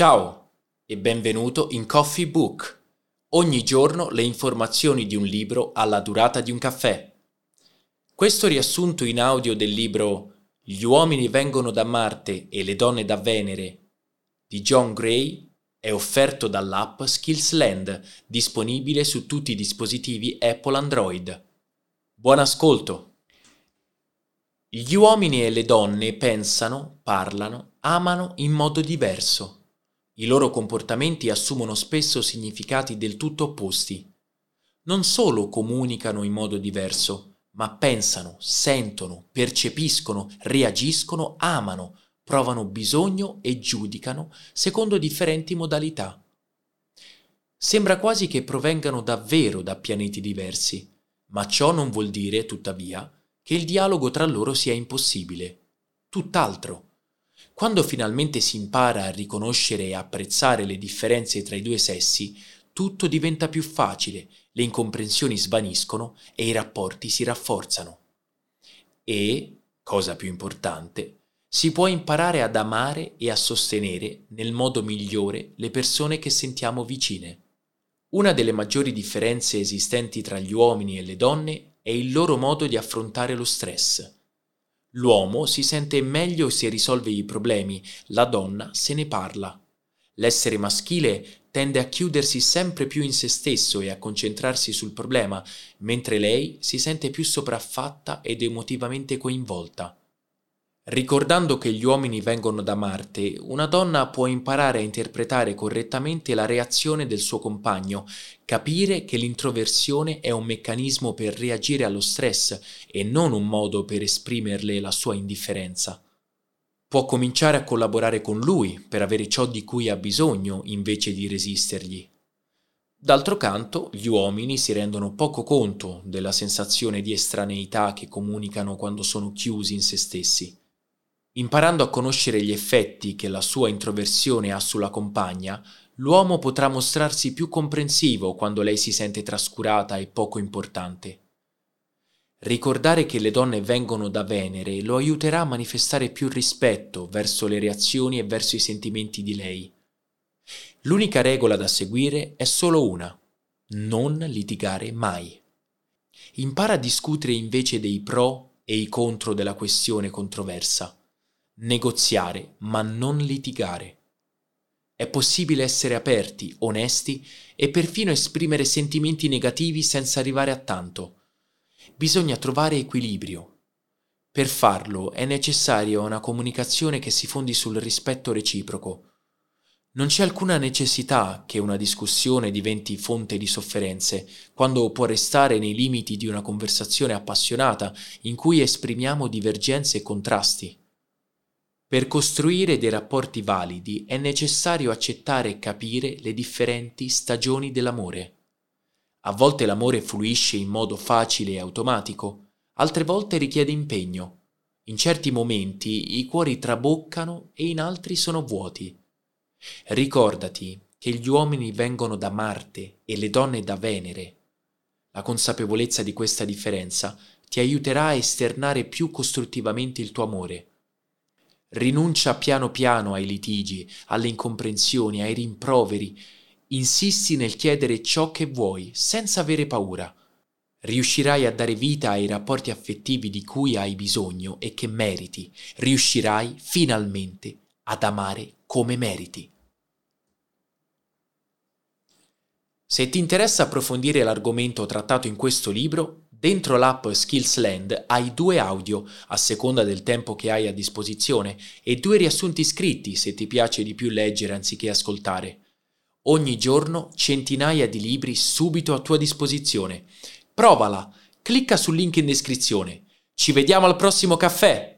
Ciao e benvenuto in Coffee Book. Ogni giorno le informazioni di un libro alla durata di un caffè. Questo riassunto in audio del libro Gli uomini vengono da Marte e le donne da Venere di John Gray è offerto dall'app Skillsland, disponibile su tutti i dispositivi Apple Android. Buon ascolto! Gli uomini e le donne pensano, parlano, amano in modo diverso. I loro comportamenti assumono spesso significati del tutto opposti. Non solo comunicano in modo diverso, ma pensano, sentono, percepiscono, reagiscono, amano, provano bisogno e giudicano secondo differenti modalità. Sembra quasi che provengano davvero da pianeti diversi, ma ciò non vuol dire, tuttavia, che il dialogo tra loro sia impossibile. Tutt'altro. Quando finalmente si impara a riconoscere e apprezzare le differenze tra i due sessi, tutto diventa più facile, le incomprensioni svaniscono e i rapporti si rafforzano. E, cosa più importante, si può imparare ad amare e a sostenere nel modo migliore le persone che sentiamo vicine. Una delle maggiori differenze esistenti tra gli uomini e le donne è il loro modo di affrontare lo stress. L'uomo si sente meglio se risolve i problemi, la donna se ne parla. L'essere maschile tende a chiudersi sempre più in se stesso e a concentrarsi sul problema, mentre lei si sente più sopraffatta ed emotivamente coinvolta. Ricordando che gli uomini vengono da Marte, una donna può imparare a interpretare correttamente la reazione del suo compagno, capire che l'introversione è un meccanismo per reagire allo stress e non un modo per esprimerle la sua indifferenza. Può cominciare a collaborare con lui per avere ciò di cui ha bisogno invece di resistergli. D'altro canto, gli uomini si rendono poco conto della sensazione di estraneità che comunicano quando sono chiusi in se stessi. Imparando a conoscere gli effetti che la sua introversione ha sulla compagna, l'uomo potrà mostrarsi più comprensivo quando lei si sente trascurata e poco importante. Ricordare che le donne vengono da Venere lo aiuterà a manifestare più rispetto verso le reazioni e verso i sentimenti di lei. L'unica regola da seguire è solo una, non litigare mai. Impara a discutere invece dei pro e i contro della questione controversa negoziare, ma non litigare. È possibile essere aperti, onesti e perfino esprimere sentimenti negativi senza arrivare a tanto. Bisogna trovare equilibrio. Per farlo è necessaria una comunicazione che si fondi sul rispetto reciproco. Non c'è alcuna necessità che una discussione diventi fonte di sofferenze, quando può restare nei limiti di una conversazione appassionata in cui esprimiamo divergenze e contrasti. Per costruire dei rapporti validi è necessario accettare e capire le differenti stagioni dell'amore. A volte l'amore fluisce in modo facile e automatico, altre volte richiede impegno. In certi momenti i cuori traboccano e in altri sono vuoti. Ricordati che gli uomini vengono da Marte e le donne da Venere. La consapevolezza di questa differenza ti aiuterà a esternare più costruttivamente il tuo amore Rinuncia piano piano ai litigi, alle incomprensioni, ai rimproveri. Insisti nel chiedere ciò che vuoi, senza avere paura. Riuscirai a dare vita ai rapporti affettivi di cui hai bisogno e che meriti. Riuscirai finalmente ad amare come meriti. Se ti interessa approfondire l'argomento trattato in questo libro, Dentro l'app Skillsland hai due audio a seconda del tempo che hai a disposizione e due riassunti scritti se ti piace di più leggere anziché ascoltare. Ogni giorno centinaia di libri subito a tua disposizione. Provala, clicca sul link in descrizione. Ci vediamo al prossimo caffè!